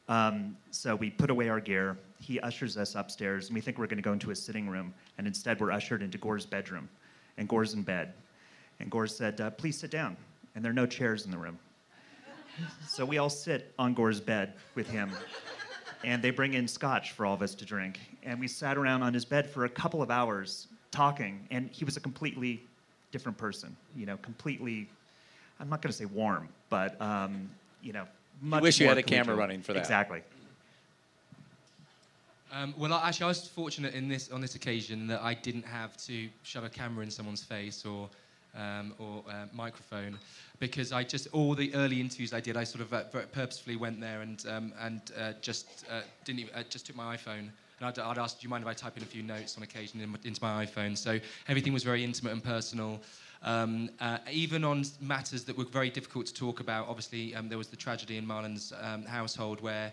Um, so we put away our gear. He ushers us upstairs, and we think we're going to go into a sitting room. And instead, we're ushered into Gore's bedroom. And Gore's in bed. And Gore said, uh, Please sit down. And there are no chairs in the room. So we all sit on Gore's bed with him. And they bring in scotch for all of us to drink. And we sat around on his bed for a couple of hours talking. And he was a completely different person, you know, completely, I'm not going to say warm, but, um, you know, much
wish you
more
had a camera running for that.
Exactly.
Um, well, actually, I was fortunate in this on this occasion that I didn't have to shove a camera in someone's face or um, or uh, microphone because I just all the early interviews I did, I sort of uh, purposefully went there and um, and uh, just uh, didn't even, uh, just took my iPhone. And I'd, I'd ask, do you mind if I type in a few notes on occasion in, into my iPhone? So everything was very intimate and personal. Um, uh, even on matters that were very difficult to talk about, obviously um, there was the tragedy in Marlon's um, household where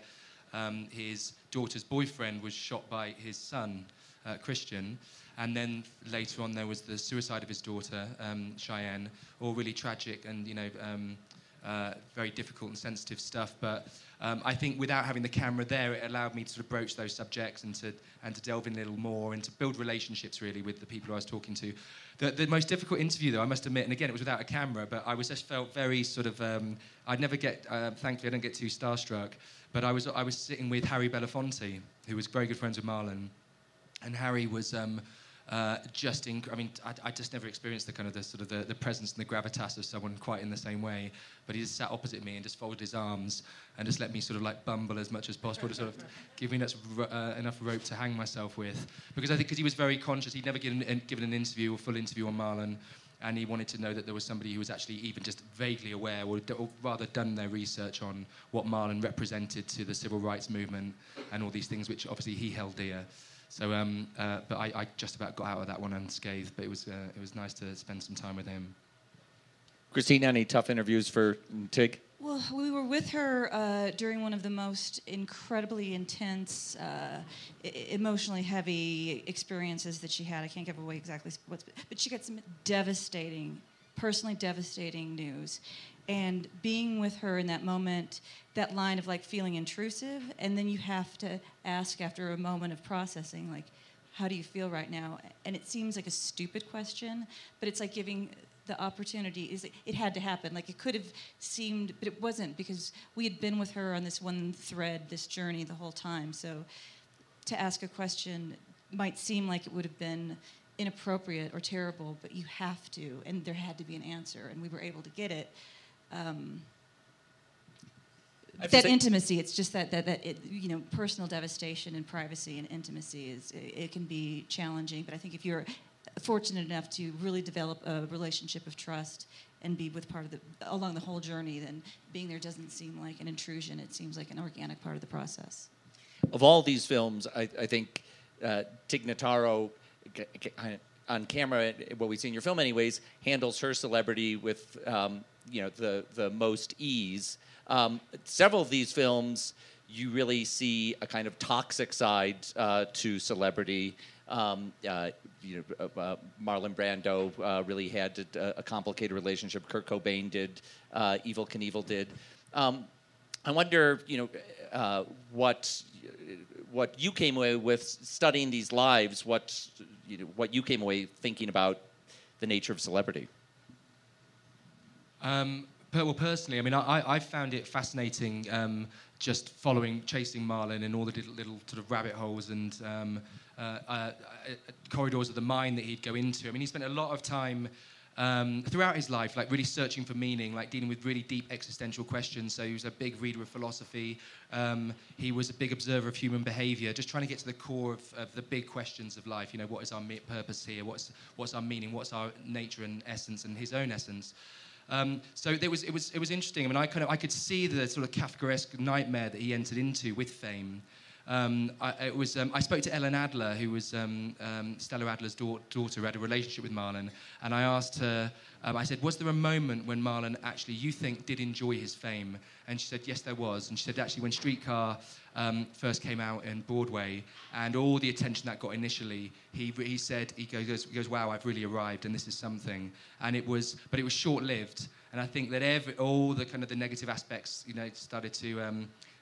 um, his daughter's boyfriend was shot by his son, uh, Christian. And then later on, there was the suicide of his daughter, um, Cheyenne. All really tragic and, you know, uh, very difficult and sensitive stuff. But um, I think without having the camera there, it allowed me to sort of broach those subjects and to and to delve in a little more and to build relationships really with the people I was talking to. The, the most difficult interview, though, I must admit, and again, it was without a camera, but I was just felt very sort of. Um, I'd never get. Uh, thankfully, I don't get too starstruck. But I was I was sitting with Harry Belafonte, who was very good friends with Marlon, and Harry was. Um, Uh, just I mean, I, I just never experienced the kind of the sort of the, the presence and the gravitas of someone quite in the same way. But he just sat opposite me and just folded his arms and just let me sort of like bumble as much as possible to sort of give me enough, uh, enough rope to hang myself with. Because I think because he was very conscious, he'd never given, given an interview or full interview on Marlon and he wanted to know that there was somebody who was actually even just vaguely aware, or, or, rather done their research on what Marlon represented to the civil rights movement and all these things, which obviously he held dear. So, um, uh, but I, I, just about got out of that one unscathed. But it was uh, it was nice to spend some time with him.
Christine, any tough interviews for Tig?
Well, we were with her uh, during one of the most incredibly intense, uh, I- emotionally heavy experiences that she had. I can't give away exactly what's, but she got some devastating, personally devastating news. And being with her in that moment, that line of like feeling intrusive, and then you have to ask after a moment of processing, like, how do you feel right now? And it seems like a stupid question, but it's like giving the opportunity is it had to happen. Like it could have seemed but it wasn't because we had been with her on this one thread this journey the whole time. So to ask a question might seem like it would have been inappropriate or terrible but you have to and there had to be an answer and we were able to get it um,
I have to
that intimacy it's just that that, that it, you know personal devastation and privacy and intimacy is it, it can be challenging but i think if you're fortunate enough to really develop a relationship of trust and be with part of the along the whole journey then being there doesn't seem like an intrusion it seems like an organic part of the process.
Of all these films, I, I think uh, Tig Notaro, g- g- on camera, what we see in your film, anyways, handles her celebrity with um, you know the the most ease. Um, several of these films, you really see a kind of toxic side uh, to celebrity. Um, uh, you know, uh, uh, Marlon Brando uh, really had a, a complicated relationship. Kurt Cobain did. Uh, Evel Knievel did. Um, I wonder, you know, uh, what what you came away with studying these lives. What you know, what you came away thinking about the nature of celebrity.
Um, per, well, personally, I mean, I, I found it fascinating um, just following, chasing Marlon and all the little, little sort of rabbit holes and um, uh, uh, uh, corridors of the mind that he'd go into. I mean, he spent a lot of time um, throughout his life, like really searching for meaning, like dealing with really deep existential questions. So he was a big reader of philosophy. Um, he was a big observer of human behavior, just trying to get to the core of, of the big questions of life. You know, what is our purpose here? What's what's our meaning? What's our nature and essence and his own essence? Um, so there was, it was, it was interesting. I mean, I kind of, I could see the sort of Kafkaesque nightmare that he entered into with fame. Um, I, it was, um, I spoke to Ellen Adler, who was um, um, Stella Adler's daugh- daughter, who had a relationship with Marlon, and I asked her, um, I said, was there a moment when Marlon actually, you think, did enjoy his fame? And she said, yes, there was. And she said, actually, when Streetcar um, first came out in Broadway, and all the attention that got initially, he, he said, he goes, he goes, wow, I've really arrived, and this is something. And it was, but it was short-lived. And I think that every, all the kind of the negative aspects, you know, started to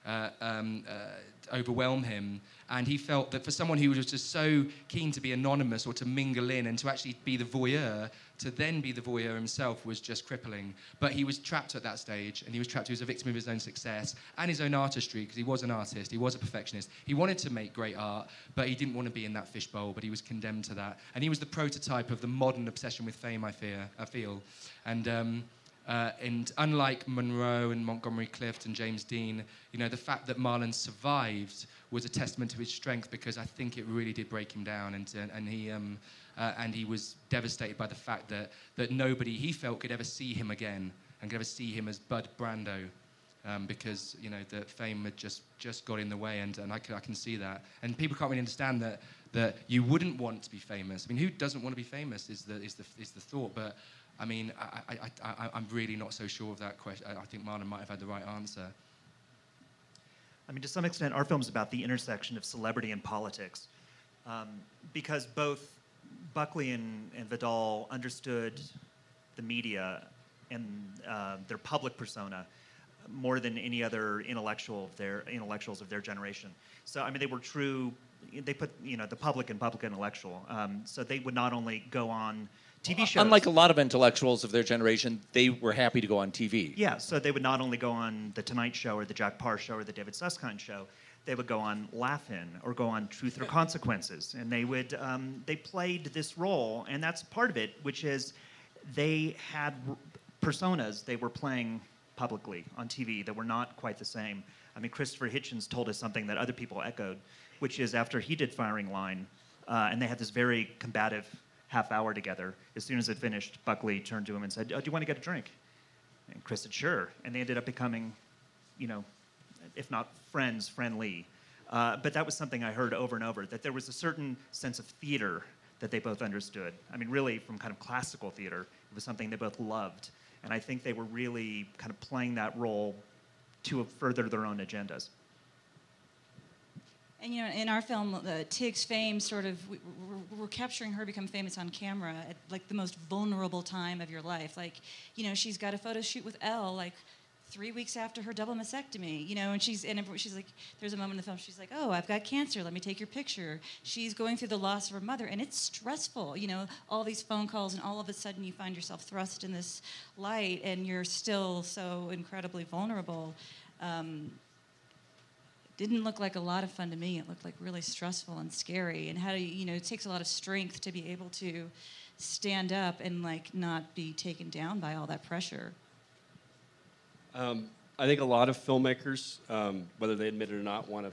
uh, um, uh, overwhelm him. And he felt that for someone who was just so keen to be anonymous or to mingle in and to actually be the voyeur, to then be the voyeur himself was just crippling. But he was trapped at that stage, and he was trapped. He was a victim of his own success and his own artistry because he was an artist. He was a perfectionist. He wanted to make great art, but he didn't want to be in that fishbowl. But he was condemned to that. And he was the prototype of the modern obsession with fame. I fear. I feel. And um, uh, and unlike Monroe and Montgomery Clift and James Dean, you know, the fact that Marlon survived was a testament to his strength because I think it really did break him down, and and, he um, uh, and he was devastated by the fact that that nobody he felt could ever see him again and could ever see him as Bud Brando. Um, because you know the fame had just just got in the way, and, and I, can, I can see that. And people can't really understand that that you wouldn't want to be famous. I mean, who doesn't want to be famous? Is the is the is the thought, but I mean, I, I, I, I'm really not so sure of that question. I think Marlon might have had the right answer.
I mean, to some extent, our film's about the intersection of celebrity and politics, um, because both Buckley and, and Vidal understood the media and uh, their public persona more than any other intellectual of their intellectuals of their generation. So, I mean, they were true. They put you know the public and public intellectual. Um, so they would not only go on TV shows.
Unlike a lot of intellectuals of their generation, they were happy to go on TV.
Yeah, so they would not only go on the Tonight Show or the Jack Paar Show or the David Susskind Show, they would go on Laugh-In or go on Truth or Consequences, and they would um, they played this role, and that's part of it, which is they had r- personas they were playing publicly on TV that were not quite the same. I mean, Christopher Hitchens told us something that other people echoed, which is after he did Firing Line, uh, and they had this very combative half hour together. As soon as it finished, Buckley turned to him and said, oh, "Do you want to get a drink?" And Chris said, "Sure," and they ended up becoming, you know, if not friends, friendly. Uh, but that was something I heard over and over that there was a certain sense of theater that they both understood. I mean, really, from kind of classical theater, it was something they both loved. And I think they were really kind of playing that role to further their own agendas.
And you know, in our film, uh, Tig's fame sort of we, we're, we're capturing her become famous on camera at like the most vulnerable time of your life. Like, you know, she's got a photo shoot with Elle like three weeks after her double mastectomy. You know, and she's and she's like, there's a moment in the film. She's like, oh, I've got cancer. Let me take your picture. She's going through the loss of her mother, and it's stressful. You know, all these phone calls, and all of a sudden you find yourself thrust in this light, and you're still so incredibly vulnerable. Um, didn't look like a lot of fun to me. It looked like really stressful and scary. And how do you, you know, it takes a lot of strength to be able to stand up and like not be taken down by all that pressure.
Um, I think a lot of filmmakers, um, whether they admit it or not, want to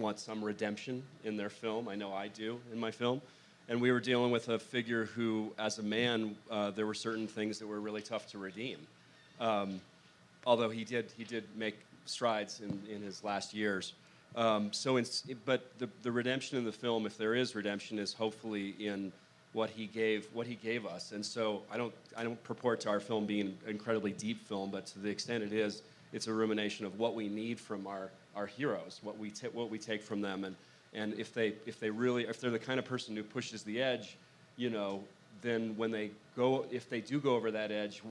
want some redemption in their film. I know I do in my film. And we were dealing with a figure who, as a man, uh, there were certain things that were really tough to redeem. Um, although he did, he did make strides in, in his last years. Um, so, in, but the, the redemption in the film, if there is redemption, is hopefully in what he gave what he gave us. And so I don't I don't purport to our film being an incredibly deep film, but to the extent it is, it's a rumination of what we need from our, our heroes, what we what we take from them, and and if they if they really if they're the kind of person who pushes the edge, you know, then when they go if they do go over that edge,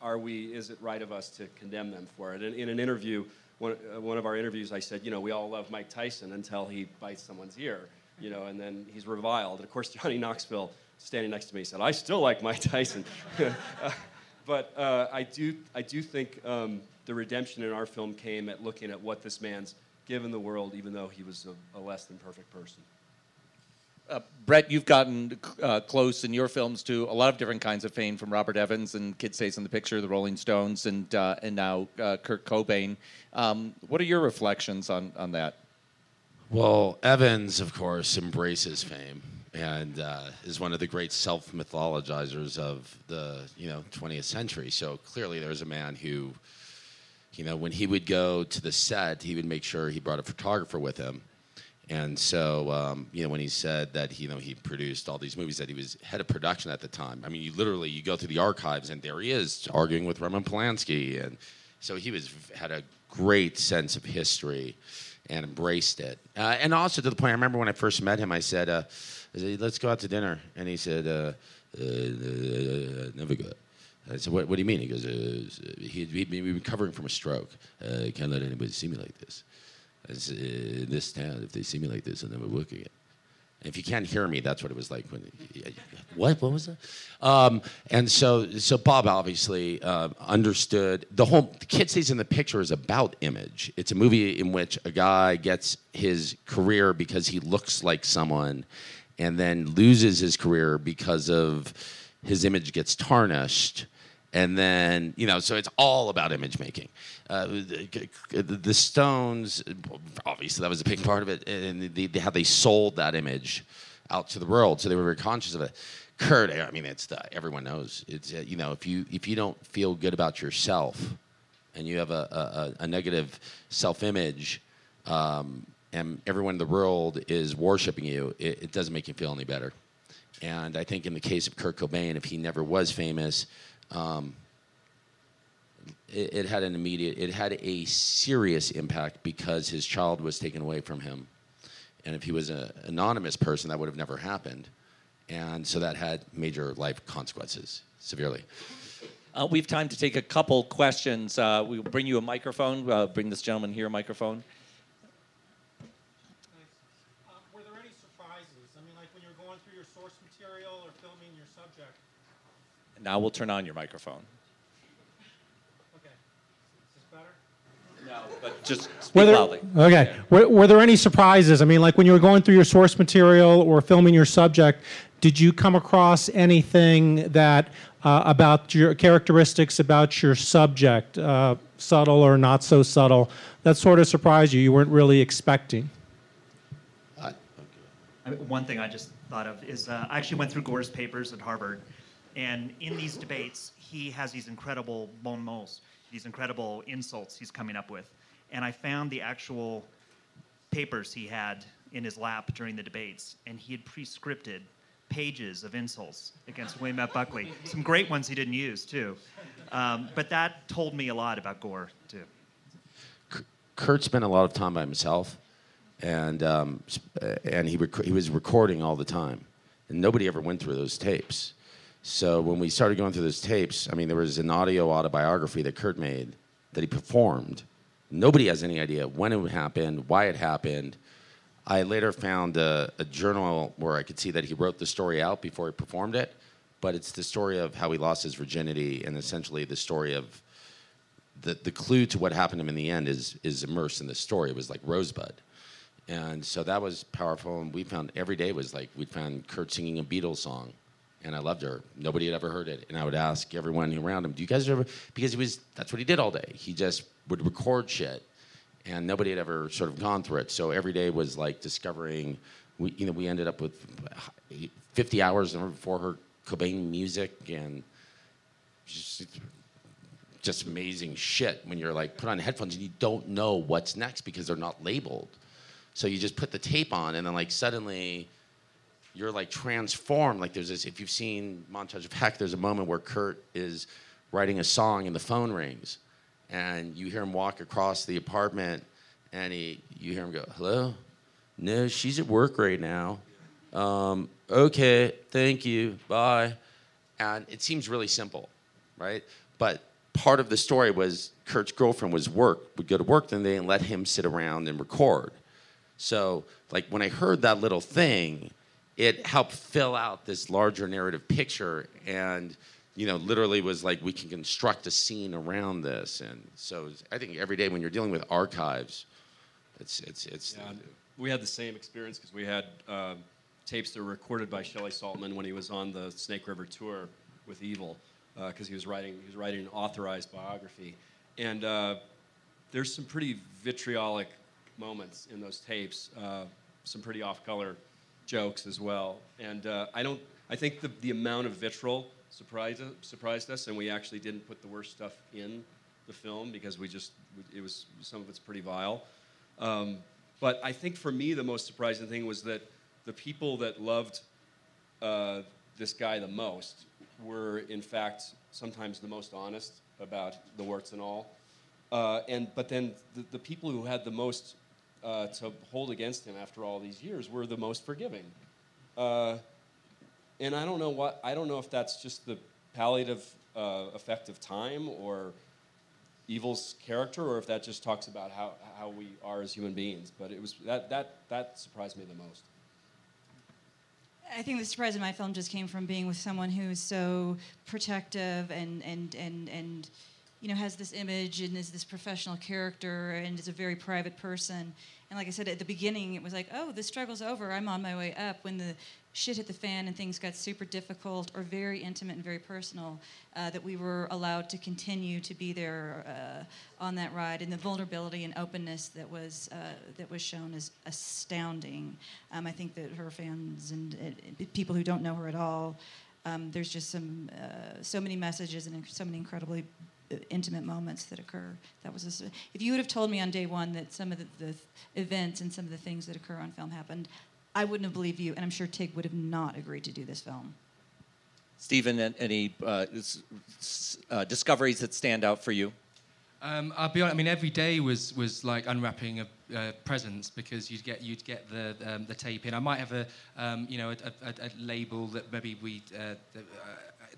are we is it right of us to condemn them for it? And in an interview. One, uh, one of our interviews, I said, you know, we all love Mike Tyson until he bites someone's ear you know, and then he's reviled. And of course, Johnny Knoxville, standing next to me, said, "I still like Mike Tyson." Uh, but uh, I do, I do think um, the redemption in our film came at looking at what this man's given the world, even though he was a, a less than perfect person.
Uh, Brett, you've gotten uh, close in your films to a lot of different kinds of fame, from Robert Evans and Kid Stays in the Picture, the Rolling Stones, and uh, and now uh, Kurt Cobain. Um, what are your reflections on on that?
Well, Evans, of course, embraces fame and uh, is one of the great self mythologizers of the you know 20th century. So clearly, there's a man who, you know, when he would go to the set, he would make sure he brought a photographer with him. And so, um, you know, when he said that, he, you know, he produced all these movies, that he was head of production at the time. I mean, you literally you go through the archives, and there he is arguing with Roman Polanski, and so he was had a great sense of history and embraced it. Uh, and also to the point, I remember when I first met him, I said, uh, I said "Let's go out to dinner," and he said, uh, uh, uh, "Never go." I said, what, what do you mean?" He goes, uh, "He'd he'd been recovering from a stroke. Uh, can't let anybody see me like this. Said, in this town, if they see me like this, I'll never work again." And if you can't hear me, that's what it was like when. What? What was that? Um, and so, so Bob obviously uh, understood the whole. The Kid Stays in the Picture is about image. It's a movie in which a guy gets his career because he looks like someone, and then loses his career because of his image gets tarnished and then you know so it's all about image making. Uh, the, the stones obviously that was a big part of it and the, the, how they sold that image out to the world. So they were very conscious of it. Kurt i mean it's the, everyone knows. It's uh, you know if you if you don't feel good about yourself and you have a, a, a negative self-image um, and everyone in the world is worshiping you it, it doesn't make you feel any better. And I think in the case of Kurt Cobain, if he never was famous, um, it, it had an immediate, it had a serious impact because his child was taken away from him. And if he was an anonymous person, that would have never happened. And so that had major life consequences, severely.
Uh, we have time to take a couple questions. Uh, we'll bring you a microphone. Uh, bring this gentleman here a microphone.
Uh, were there any surprises? I mean, like when you were going through your source material or filming your subject?
Now we'll turn on your microphone.
Okay. Is this better?
No, but just speak
Were there,
loudly.
okay. Were, were there any surprises? I mean, like when you were going through your source material or filming your subject, did you come across anything that uh, about your characteristics about your subject, uh, subtle or not so subtle, that sort of surprised you? You weren't really expecting.
I mean, one thing I just thought of is uh, I actually went through Gore's papers at Harvard, and in these debates, he has these incredible bon mots, these incredible insults he's coming up with. And I found the actual papers he had in his lap during the debates, and he had pre-scripted pages of insults against William F. Buckley. Some great ones he didn't use too, um, but that told me a lot about Gore too.
Kurt spent a lot of time by himself, and um, and he rec- he was recording all the time, and nobody ever went through those tapes. So when we started going through those tapes, I mean, there was an audio autobiography that Kurt made that he performed. Nobody has any idea when it happened, why it happened. I later found a, a journal where I could see that he wrote the story out before he performed it, but it's the story of how he lost his virginity and essentially the story of the, the clue to what happened to him in the end is is immersed in the story. It was like Rosebud. And so that was powerful. And we found every day was like we found Kurt singing a Beatles song. And I loved her. Nobody had ever heard it. And I would ask everyone around him, Do you guys ever because he was that's what he did all day. He just would record shit. And nobody had ever sort of gone through it. So every day was like discovering we you know, we ended up with fifty hours for her Cobain music and just just amazing shit when you're like put on headphones and you don't know what's next because they're not labeled. So you just put the tape on and then like suddenly you're like transformed. Like there's this if you've seen Montage of Heck, there's a moment where Kurt is writing a song and the phone rings and you hear him walk across the apartment and he you hear him go, Hello? No, she's at work right now. Um, okay, thank you. Bye. And it seems really simple, right? But part of the story was Kurt's girlfriend was work, would go to work, then they didn't let him sit around and record. So, like, when I heard that little thing, it helped fill out this larger narrative picture and, you know, literally was like, we can construct a scene around this. And so I think every day when you're dealing with archives, it's, it's, it's,
Yeah, we had the same experience because we had uh, tapes that were recorded by Shelley Saltman when he was on the Snake River tour with Evel, because he was writing he was writing an authorized biography, and uh, there's some pretty vitriolic moments in those tapes, uh, some pretty off-color jokes as well, and uh, I don't I think the the amount of vitriol surprised surprised us, and we actually didn't put the worst stuff in the film because we just it was some of it's pretty vile. Um, but I think for me, the most surprising thing was that the people that loved uh, this guy the most were, in fact, sometimes the most honest about the warts and all. Uh, and but then the, the people who had the most uh, to hold against him after all these years were the most forgiving. Uh, and I don't know what I don't know if that's just the palliative uh, effect of time or Evel's character, or if that just talks about how, how we are as human beings. But it was that that that surprised me the most.
I think the surprise in my film just came from being with someone who is so protective and and and and you know has this image and is this professional character and is a very private person. And like I said at the beginning, it was like, oh, the struggle's over. I'm on my way up. When the shit hit the fan and things got super difficult or very intimate and very personal, uh, that we were allowed to continue to be there uh, on that ride, and the vulnerability and openness that was uh, that was shown is astounding. Um, I think that her fans and people who don't know her at all, um, there's just some uh, so many messages and so many incredibly intimate moments that occur. That was a, if you would have told me on day one that some of the, the events and some of the things that occur on film happened, I wouldn't have believed you, and I'm sure Tig would have not agreed to do this film.
Stevan, any uh, s- s- uh, discoveries that stand out for you?
Um, I'll be honest. I mean, every day was was like unwrapping of uh, presents because you'd get you'd get the um, the tape in. I might have a um, you know a, a, a label that maybe we uh, the, uh,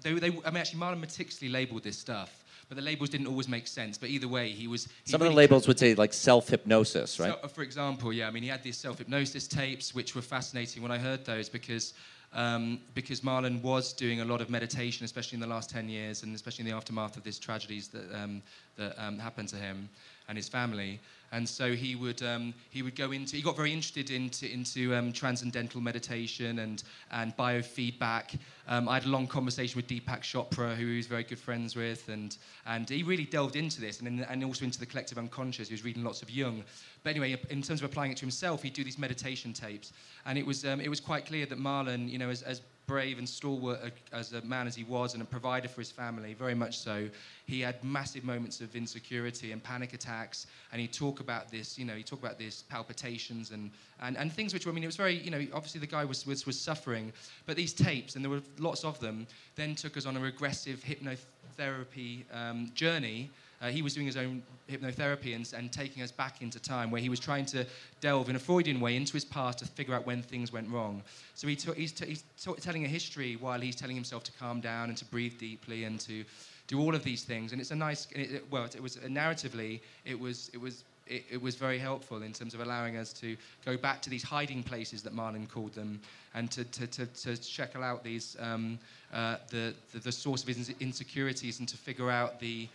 they, they I mean actually Marlon meticulously labeled this stuff, but the labels didn't always make sense. But either way, he was he
Some of the labels would say like self hypnosis, right?
so, for example, yeah, I mean, he had these self-hypnosis tapes, which were fascinating when I heard those because um, because Marlon was doing a lot of meditation, especially in the last ten years, and especially in the aftermath of these tragedies that um, that um, happened to him. and his family. And so he would um, he would go into he got very interested into into um, transcendental meditation and and biofeedback. Um, I had a long conversation with Deepak Chopra, who he was very good friends with, and and he really delved into this and in, and also into the collective unconscious. He was reading lots of Jung. But anyway, in terms of applying it to himself, he'd do these meditation tapes, and it was um, it was quite clear that Marlon, you know, as, as brave and stalwart as a man as he was and a provider for his family, very much so. He had massive moments of insecurity and panic attacks, and he'd talk about this, you know, he'd talk about this palpitations and, and, and things which, I mean, it was very, you know, obviously the guy was, was, was suffering, but these tapes, and there were lots of them, then took us on a regressive hypnotherapy um, journey uh, he was doing his own hypnotherapy and, and taking us back into time where he was trying to delve in a Freudian way into his past to figure out when things went wrong. So he t- he's, t- he's t- telling a history while he's telling himself to calm down and to breathe deeply and to do all of these things. And it's a nice, it, well, it, was narratively, it was, it was it, it, was very helpful in terms of allowing us to go back to these hiding places that Marlon called them and to, to, to, to check out these, um, uh, the, the, the, source of his insecurities and to figure out the,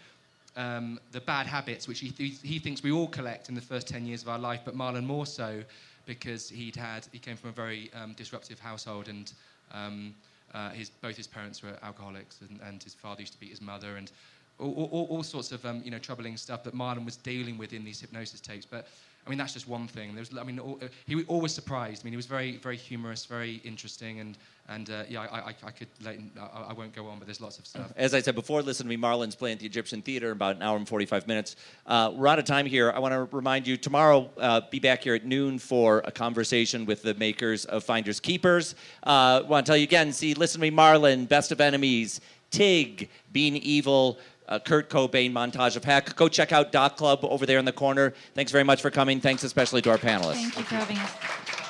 um, the bad habits, which he, th- he thinks we all collect in the first 10 years of our life, but Marlon more so because he'd had, he came from a very um, disruptive household and um, uh, his, both his parents were alcoholics and, and, his father used to beat his mother and all, all, all sorts of um, you know, troubling stuff that Marlon was dealing with in these hypnosis tapes. But I mean, that's just one thing. There was, I mean, all, he always surprised. I mean, he was very, very humorous, very interesting, and and uh, yeah, I, I, I could, I, I, won't go on, but there's lots of stuff.
As I said before, listen to me. Marlon's playing at the Egyptian Theater in about an hour and 45 minutes. Uh, we're out of time here. I want to remind you tomorrow, uh, be back here at noon for a conversation with the makers of Finders Keepers. I uh, want to tell you again. See, listen to me, Marlon. Best of Enemies, Tig, Being Evel uh, Kurt Cobain montage of heck. Go check out Doc Club over there in the corner. Thanks very much for coming. Thanks especially to our panelists.
Thank you for having us.